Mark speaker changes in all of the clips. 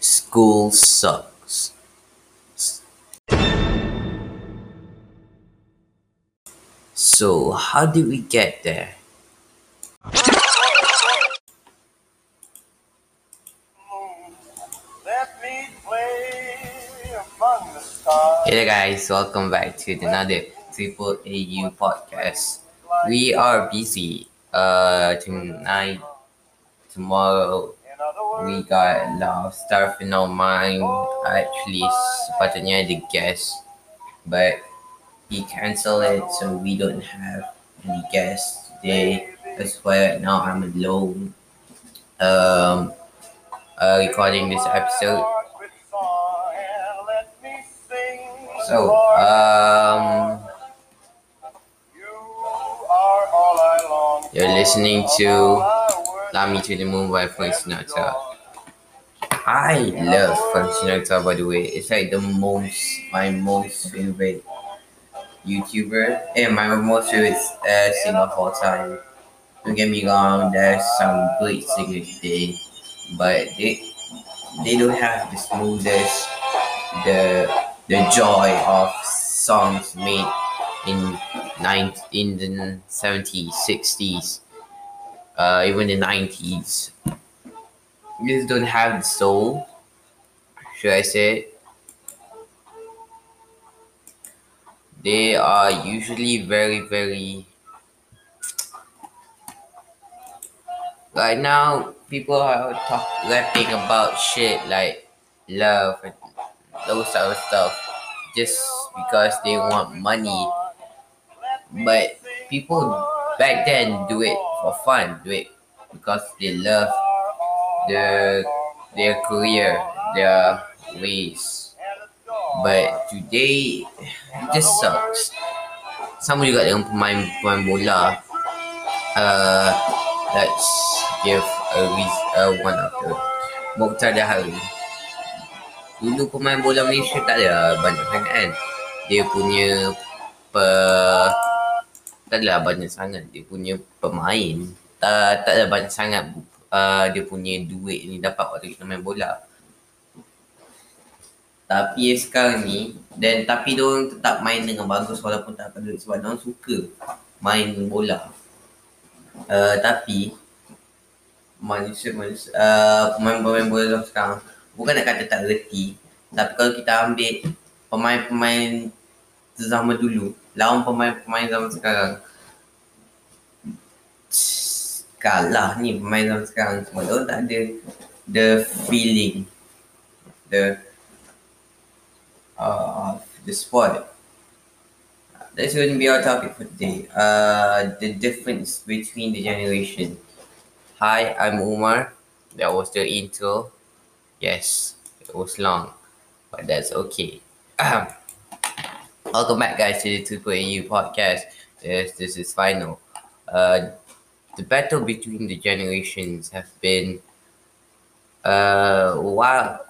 Speaker 1: School sucks. So, how did we get there?
Speaker 2: Let me play among the stars.
Speaker 1: Hey there, guys, welcome back to another Triple AU podcast. We are busy. Uh, tonight, tomorrow, we got a lot of stuff in our mind. Actually, sepatutnya ada guest, but he cancelled it, so we don't have any guests today. That's why right now I'm alone. Um, uh, recording this episode. So, um, you're listening to Fly Me to the Moon by Frank Sinatra. I love Sinatra, by the way. It's like the most, my most favorite YouTuber, and my most favorite uh, singer of all time. Don't get me wrong, there's some great singers today, but they they don't have the smoothest, the the joy of songs made in nine in the seventies, sixties, uh, even the nineties. These don't have the soul. Should I say? They are usually very, very. Right now, people are talk, rapping about shit like love and those type of stuff just because they want money. But people back then do it for fun, do it because they love their their career, their ways. But today it just sucks. Sama juga dengan pemain-pemain bola. Uh, let's give a uh, one of the Mokhtar Dahari. Dulu pemain bola Malaysia tak ada banyak sangat kan. Dia punya pe, tak adalah banyak sangat dia punya pemain. Tak, tak ada banyak sangat uh, dia punya duit ni dapat waktu kita main bola. Tapi sekarang ni dan tapi dia orang tetap main dengan bagus walaupun tak ada duit sebab dia orang suka main bola. Uh, tapi manusia manusia uh, pemain-pemain bola sekarang bukan nak kata tak reti tapi kalau kita ambil pemain-pemain zaman dulu lawan pemain-pemain zaman sekarang kalah ni pemain sekarang semua. Dia tak ada the feeling the uh, the sport that's going to be our topic for today. Uh, the difference between the generation. Hi I'm Umar. That was the intro. Yes it was long but that's okay. Welcome back guys to the 2.au podcast. Yes this is final. Uh, the battle between the generations have been uh while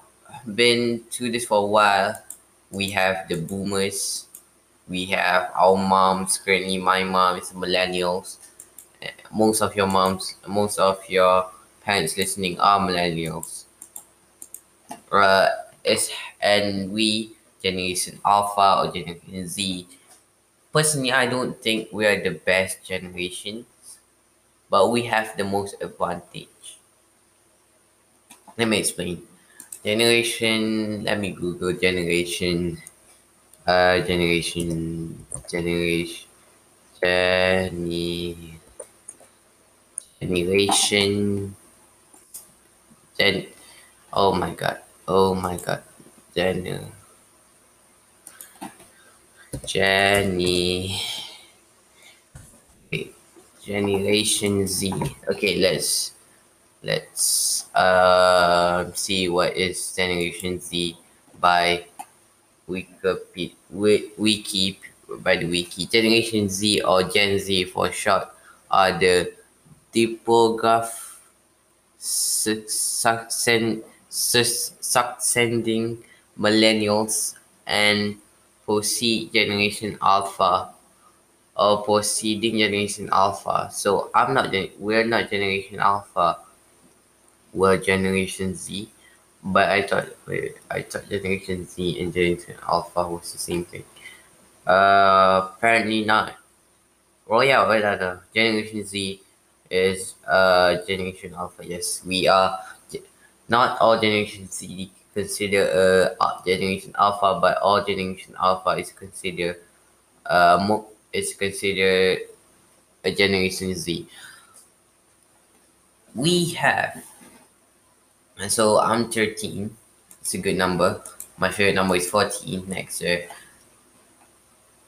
Speaker 1: been through this for a while. We have the boomers. We have our moms currently my mom is millennials most of your moms most of your parents listening are millennials. Uh it's and we generation alpha or generation z personally i don't think we are the best generations but we have the most advantage let me explain generation let me google generation uh generation generation Geni, generation gen oh my god oh my god gen Jenny. Generation Z. Okay let's let's uh, see what is generation Z by Wikipedia wiki by the wiki. Generation Z or Gen Z for short are the typograph succeeding millennials and proceed generation alpha or proceeding generation alpha so i'm not we're not generation alpha we're generation z But I thought wait, I thought Generation Z and Generation Alpha was the same thing. Uh, apparently not. Well, yeah, well, uh, the Generation Z is uh Generation Alpha. Yes, we are. Not all Generation Z consider uh Generation Alpha, but all Generation Alpha is considered uh mo- is considered a Generation Z. We have, and so I'm 13. It's a good number. My favorite number is 14 next year.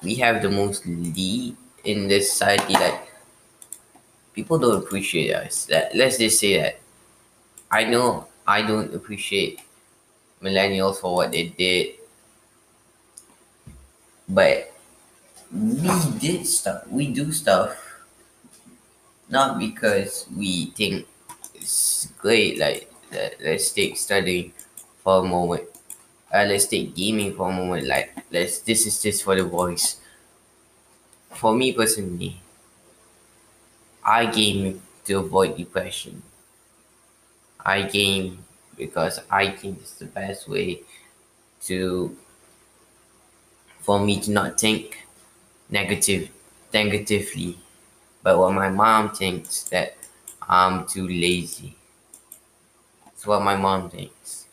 Speaker 1: We have the most lead in this society that people don't appreciate us. That let's just say that I know I don't appreciate millennials for what they did, but we did stuff. We do stuff not because we think it's great. Like let, let's take studying for a moment. Uh, let's take gaming for a moment. Like let's this is just for the boys. For me personally, I game to avoid depression. I game because I think it's the best way to for me to not think negative negatively. But what my mom thinks that I'm too lazy. That's what my mom thinks.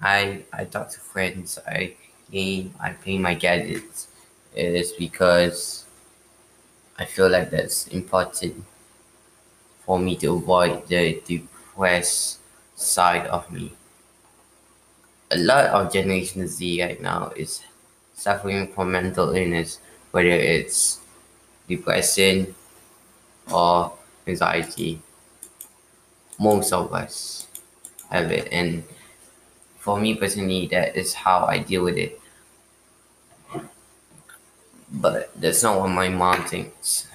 Speaker 1: I I talk to friends, I game, I play my gadgets. It is because I feel like that's important for me to avoid the depressed side of me. A lot of Generation Z right now is suffering from mental illness, whether it's depression or anxiety. Most of us have it, and for me personally, that is how I deal with it. But that's not what my mom thinks.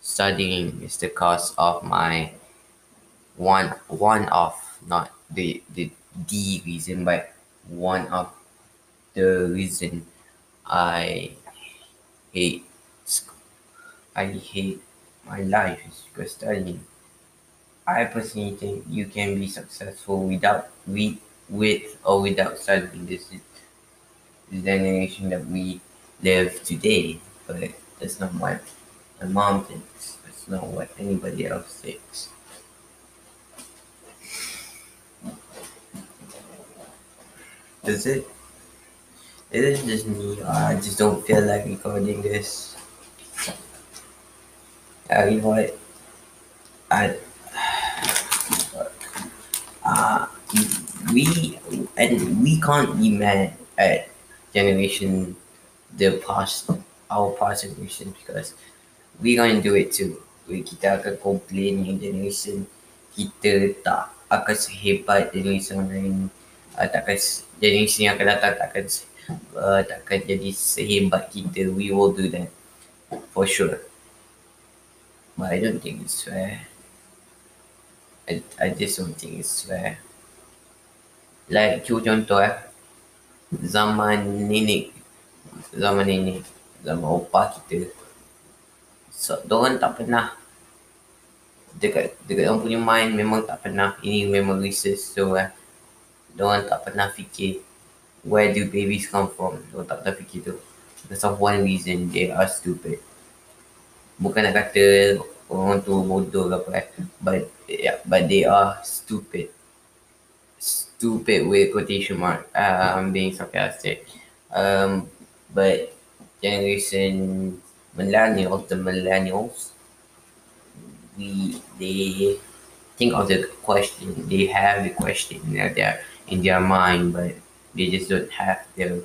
Speaker 1: Studying is the cause of my one one of not the the the reason, but one of the reason I hate sc- I hate my life because studying. I personally think you can be successful without with with or without studying. This is the generation that we live today, but that's not what my mom thinks. That's not what anybody else thinks. Does it? It is just me. I just don't feel like recording this. Uh, you know what? I uh, we and we can't be mad at generation the past our past generation because we gonna do it too. We kita akan complain yang generation kita tak akan sehebat generation lain. Uh, takkan generation yang akan datang takkan se- uh, takkan jadi sehebat kita. We will do that for sure. But I don't think it's fair. I, I just don't think it's fair. Like cu contoh eh Zaman nenek Zaman nenek Zaman opah kita so, Diorang tak pernah Dekat dekat orang punya mind memang tak pernah Ini memang research so eh Diorang tak pernah fikir Where do babies come from Diorang tak fikir tu Because of one reason They are stupid Bukan nak kata Orang tu bodoh ke apa eh But yeah, But they are stupid stupid with quotation mark. Uh, I'm being sarcastic. Um, but generation millennials, the millennials, we they think of the question. They have the question in their in their mind, but they just don't have the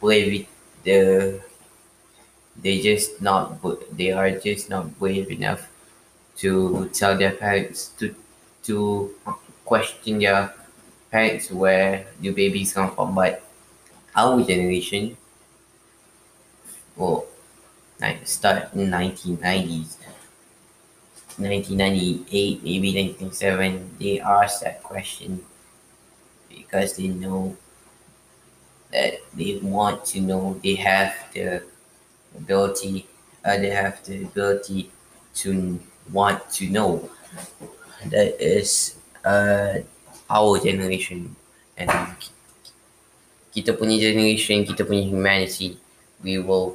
Speaker 1: brave. The they just not they are just not brave enough to tell their parents to to question their parents where the babies come from. But our generation, oh, well, like start in 1990s, 1998, maybe 1997, they ask that question because they know that they want to know they have the ability, uh, they have the ability to want to know. That is uh, our generation and kita punya generation, kita punya humanity, we will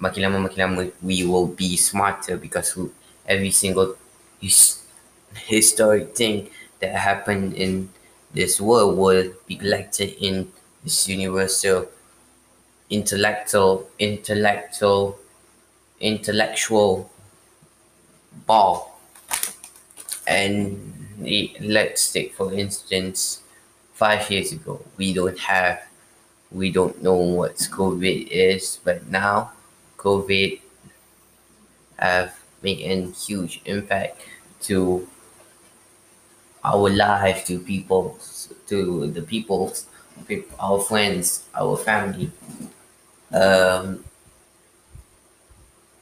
Speaker 1: makin lama makin lama we will be smarter because every single his, historic thing that happened in this world will be collected in this universal intellectual intellectual intellectual ball. And let's take for instance five years ago we don't have we don't know what covid is but now covid have made a huge impact to our life to people to the people peop- our friends our family. Um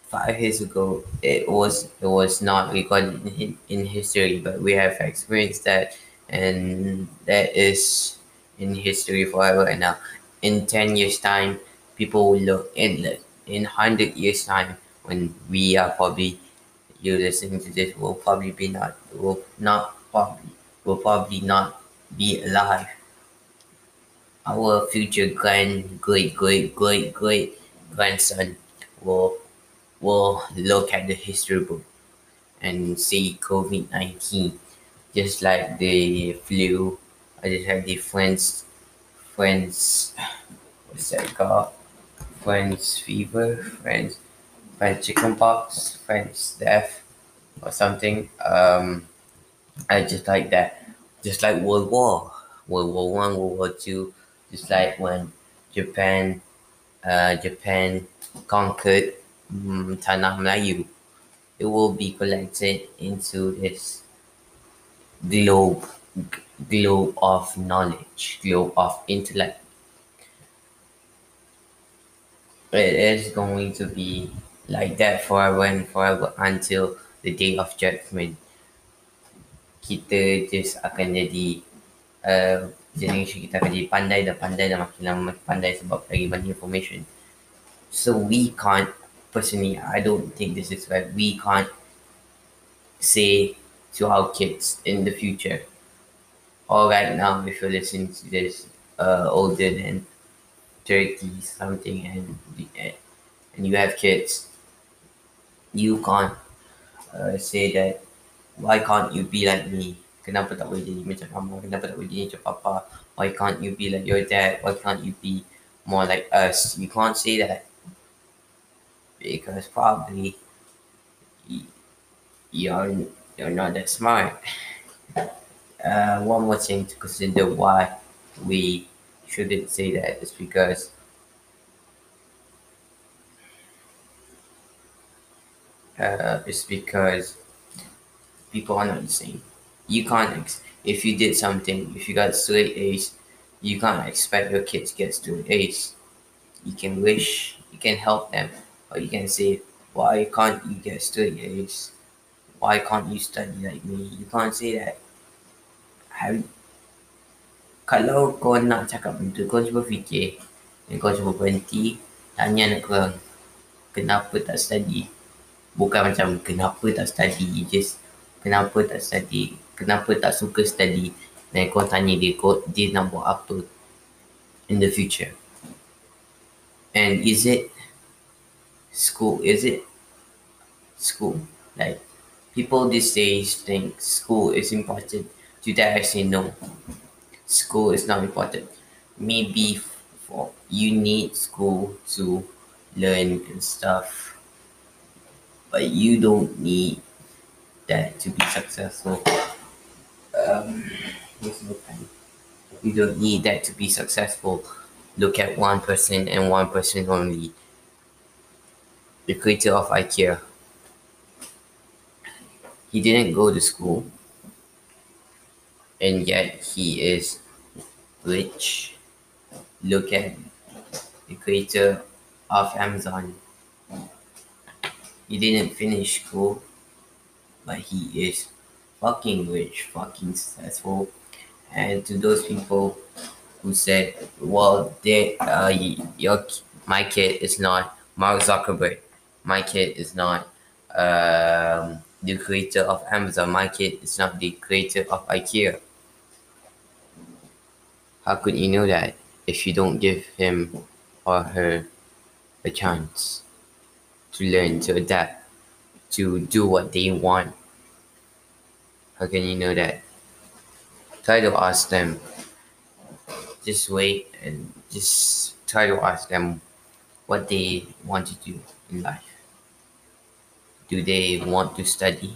Speaker 1: five years ago it was it was not recorded in, in history but we have experienced that and that is in history forever. And now in 10 years time people will look in the in 100 years time when we are probably you listening to this will probably be not will not probably will probably not be alive our future grand great great great great grandson will will look at the history book and see COVID nineteen, just like the flu, or just like the friends, friends, what's that called? Friends fever, friends, friends chickenpox, friends death, or something. Um, I just like that. Just like World War, World War One, World War Two, just like when Japan, uh, Japan conquered mm, Tanah Melayu, it will be collected into this globe, globe of knowledge, globe of intellect. It is going to be like that forever and forever until the day of judgment. Kita just akan jadi uh, generation kita akan jadi pandai dan pandai dan makin lama makin pandai sebab lagi banyak information. So we can't personally I don't think this is right. We can't say to our kids in the future or right now if you're listening to this uh, older than 30 something and and you have kids you can't uh, say that why can't you be like me? Kenapa tak boleh jadi macam mama kenapa tak boleh jadi macam papa? Why can't you be like your dad? Why can't you be more like us? You can't say that. Because probably you're you're not that smart. Uh, one more thing to consider why we shouldn't say that is because uh, it's because people are not the same. You can't ex- if you did something, if you got straight A's, you can't expect your kids to get straight A's. You can wish, you can help them, or you can say, why can't you get straight A's? Why can't you study like me? You can't say that. Have, kalau kau nak cakap benda kau cuba fikir. Dan kau cuba berhenti, tanya anak kau, kenapa tak study? Bukan macam, kenapa tak study? Just, kenapa tak study? Kenapa tak suka study? Dan kau tanya dia, kau, dia nak buat apa in the future? And is it school? Is it school? Like, people these days think school is important. To that I say no. School is not important. Maybe for you need school to learn and stuff, but you don't need that to be successful. Um, you don't need that to be successful. Look at one person and one person only. The creator of IKEA. He didn't go to school, and yet he is rich. Look at the creator of Amazon. He didn't finish school, but he is fucking rich, fucking successful. And to those people who said, "Well, they, uh, your, my kid is not Mark Zuckerberg. My kid is not um, the creator of Amazon. My kid is not the creator of IKEA." How could you know that if you don't give him or her a chance to learn, to adapt, to do what they want? How can you know that? Try to ask them. Just wait and just try to ask them what they want to do in life. Do they want to study?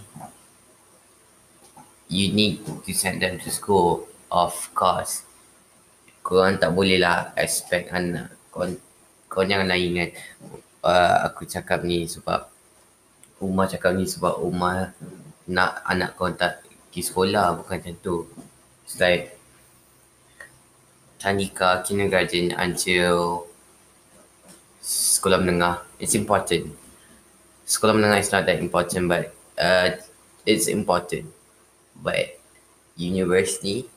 Speaker 1: You need to send them to school, of course. Korang tak boleh lah expect anak. Korang, korang jangan lah ingat uh, aku cakap ni sebab Umar cakap ni sebab Umar nak anak kau tak pergi sekolah. Bukan macam tu. It's like Tanika kindergarten until sekolah menengah. It's important. Sekolah menengah is not that important but uh, it's important. But university,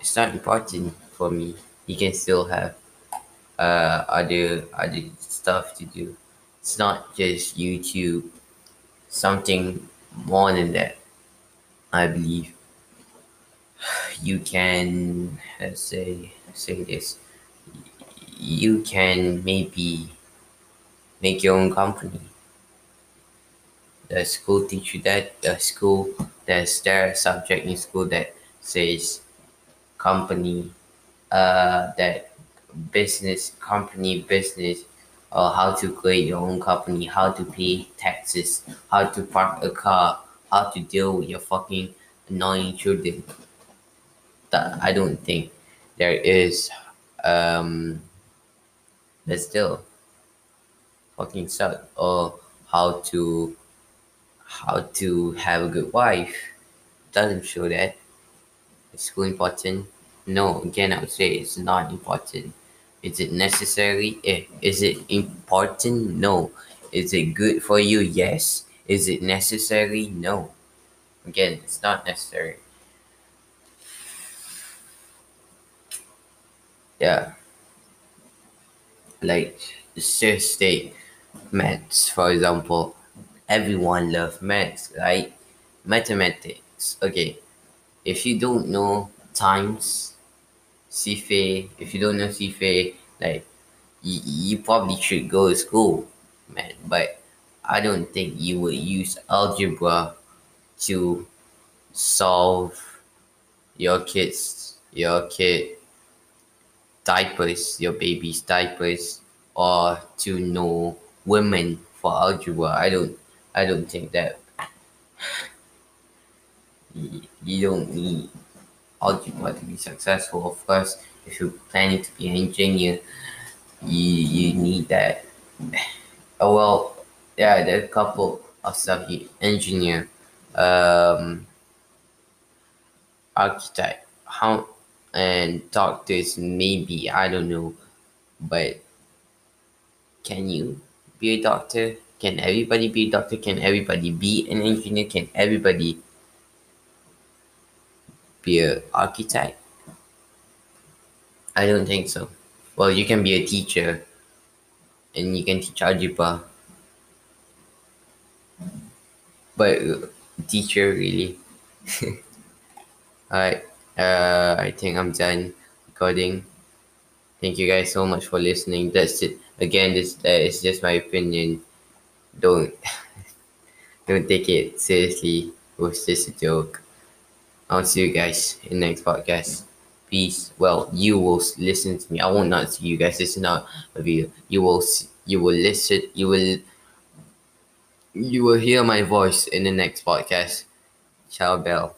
Speaker 1: it's not important for me. You can still have uh, other other stuff to do. It's not just YouTube. Something more than that. I believe you can say say this. You can maybe make your own company. The school teach you that. The school there's there a subject in school that says company, uh, that business company business or how to create your own company, how to pay taxes, how to park a car, how to deal with your fucking annoying children. That I don't think there is um but still fucking suck. Or how to how to have a good wife doesn't show that. It's school important. No again i would say it's not important is it necessary? Eh, is it important? No. Is it good for you? Yes. Is it necessary? No. Again it's not necessary. Yeah. Like just state maths for example. Everyone loves maths right? Mathematics. Okay. If you don't know times CFA if you don't know CFA like you, you probably should go to school man. But I don't think you would use algebra to solve your kids your kid diapers your baby's diapers or to know women for algebra. I don't I don't think that. You don't need algebra to be successful. Of course if you're planning to be an engineer you you need that. Oh well yeah there are a couple of stuff you engineer um architect how and doctors maybe i don't know but can you be a doctor? Can everybody be a doctor? Can everybody be an engineer? Can everybody be a architect i don't think so well you can be a teacher and you can teach algebra but uh, teacher really Alright, uh, I think I'm done recording. Thank you guys so much for listening. That's it. Again, this uh, is just my opinion. Don't don't take it seriously. It was just a joke. I'll see you guys in the next podcast. Peace. Well, you will listen to me. I will not see you guys. This is not a video. You will you will listen. You will you will hear my voice in the next podcast. Ciao, Bell.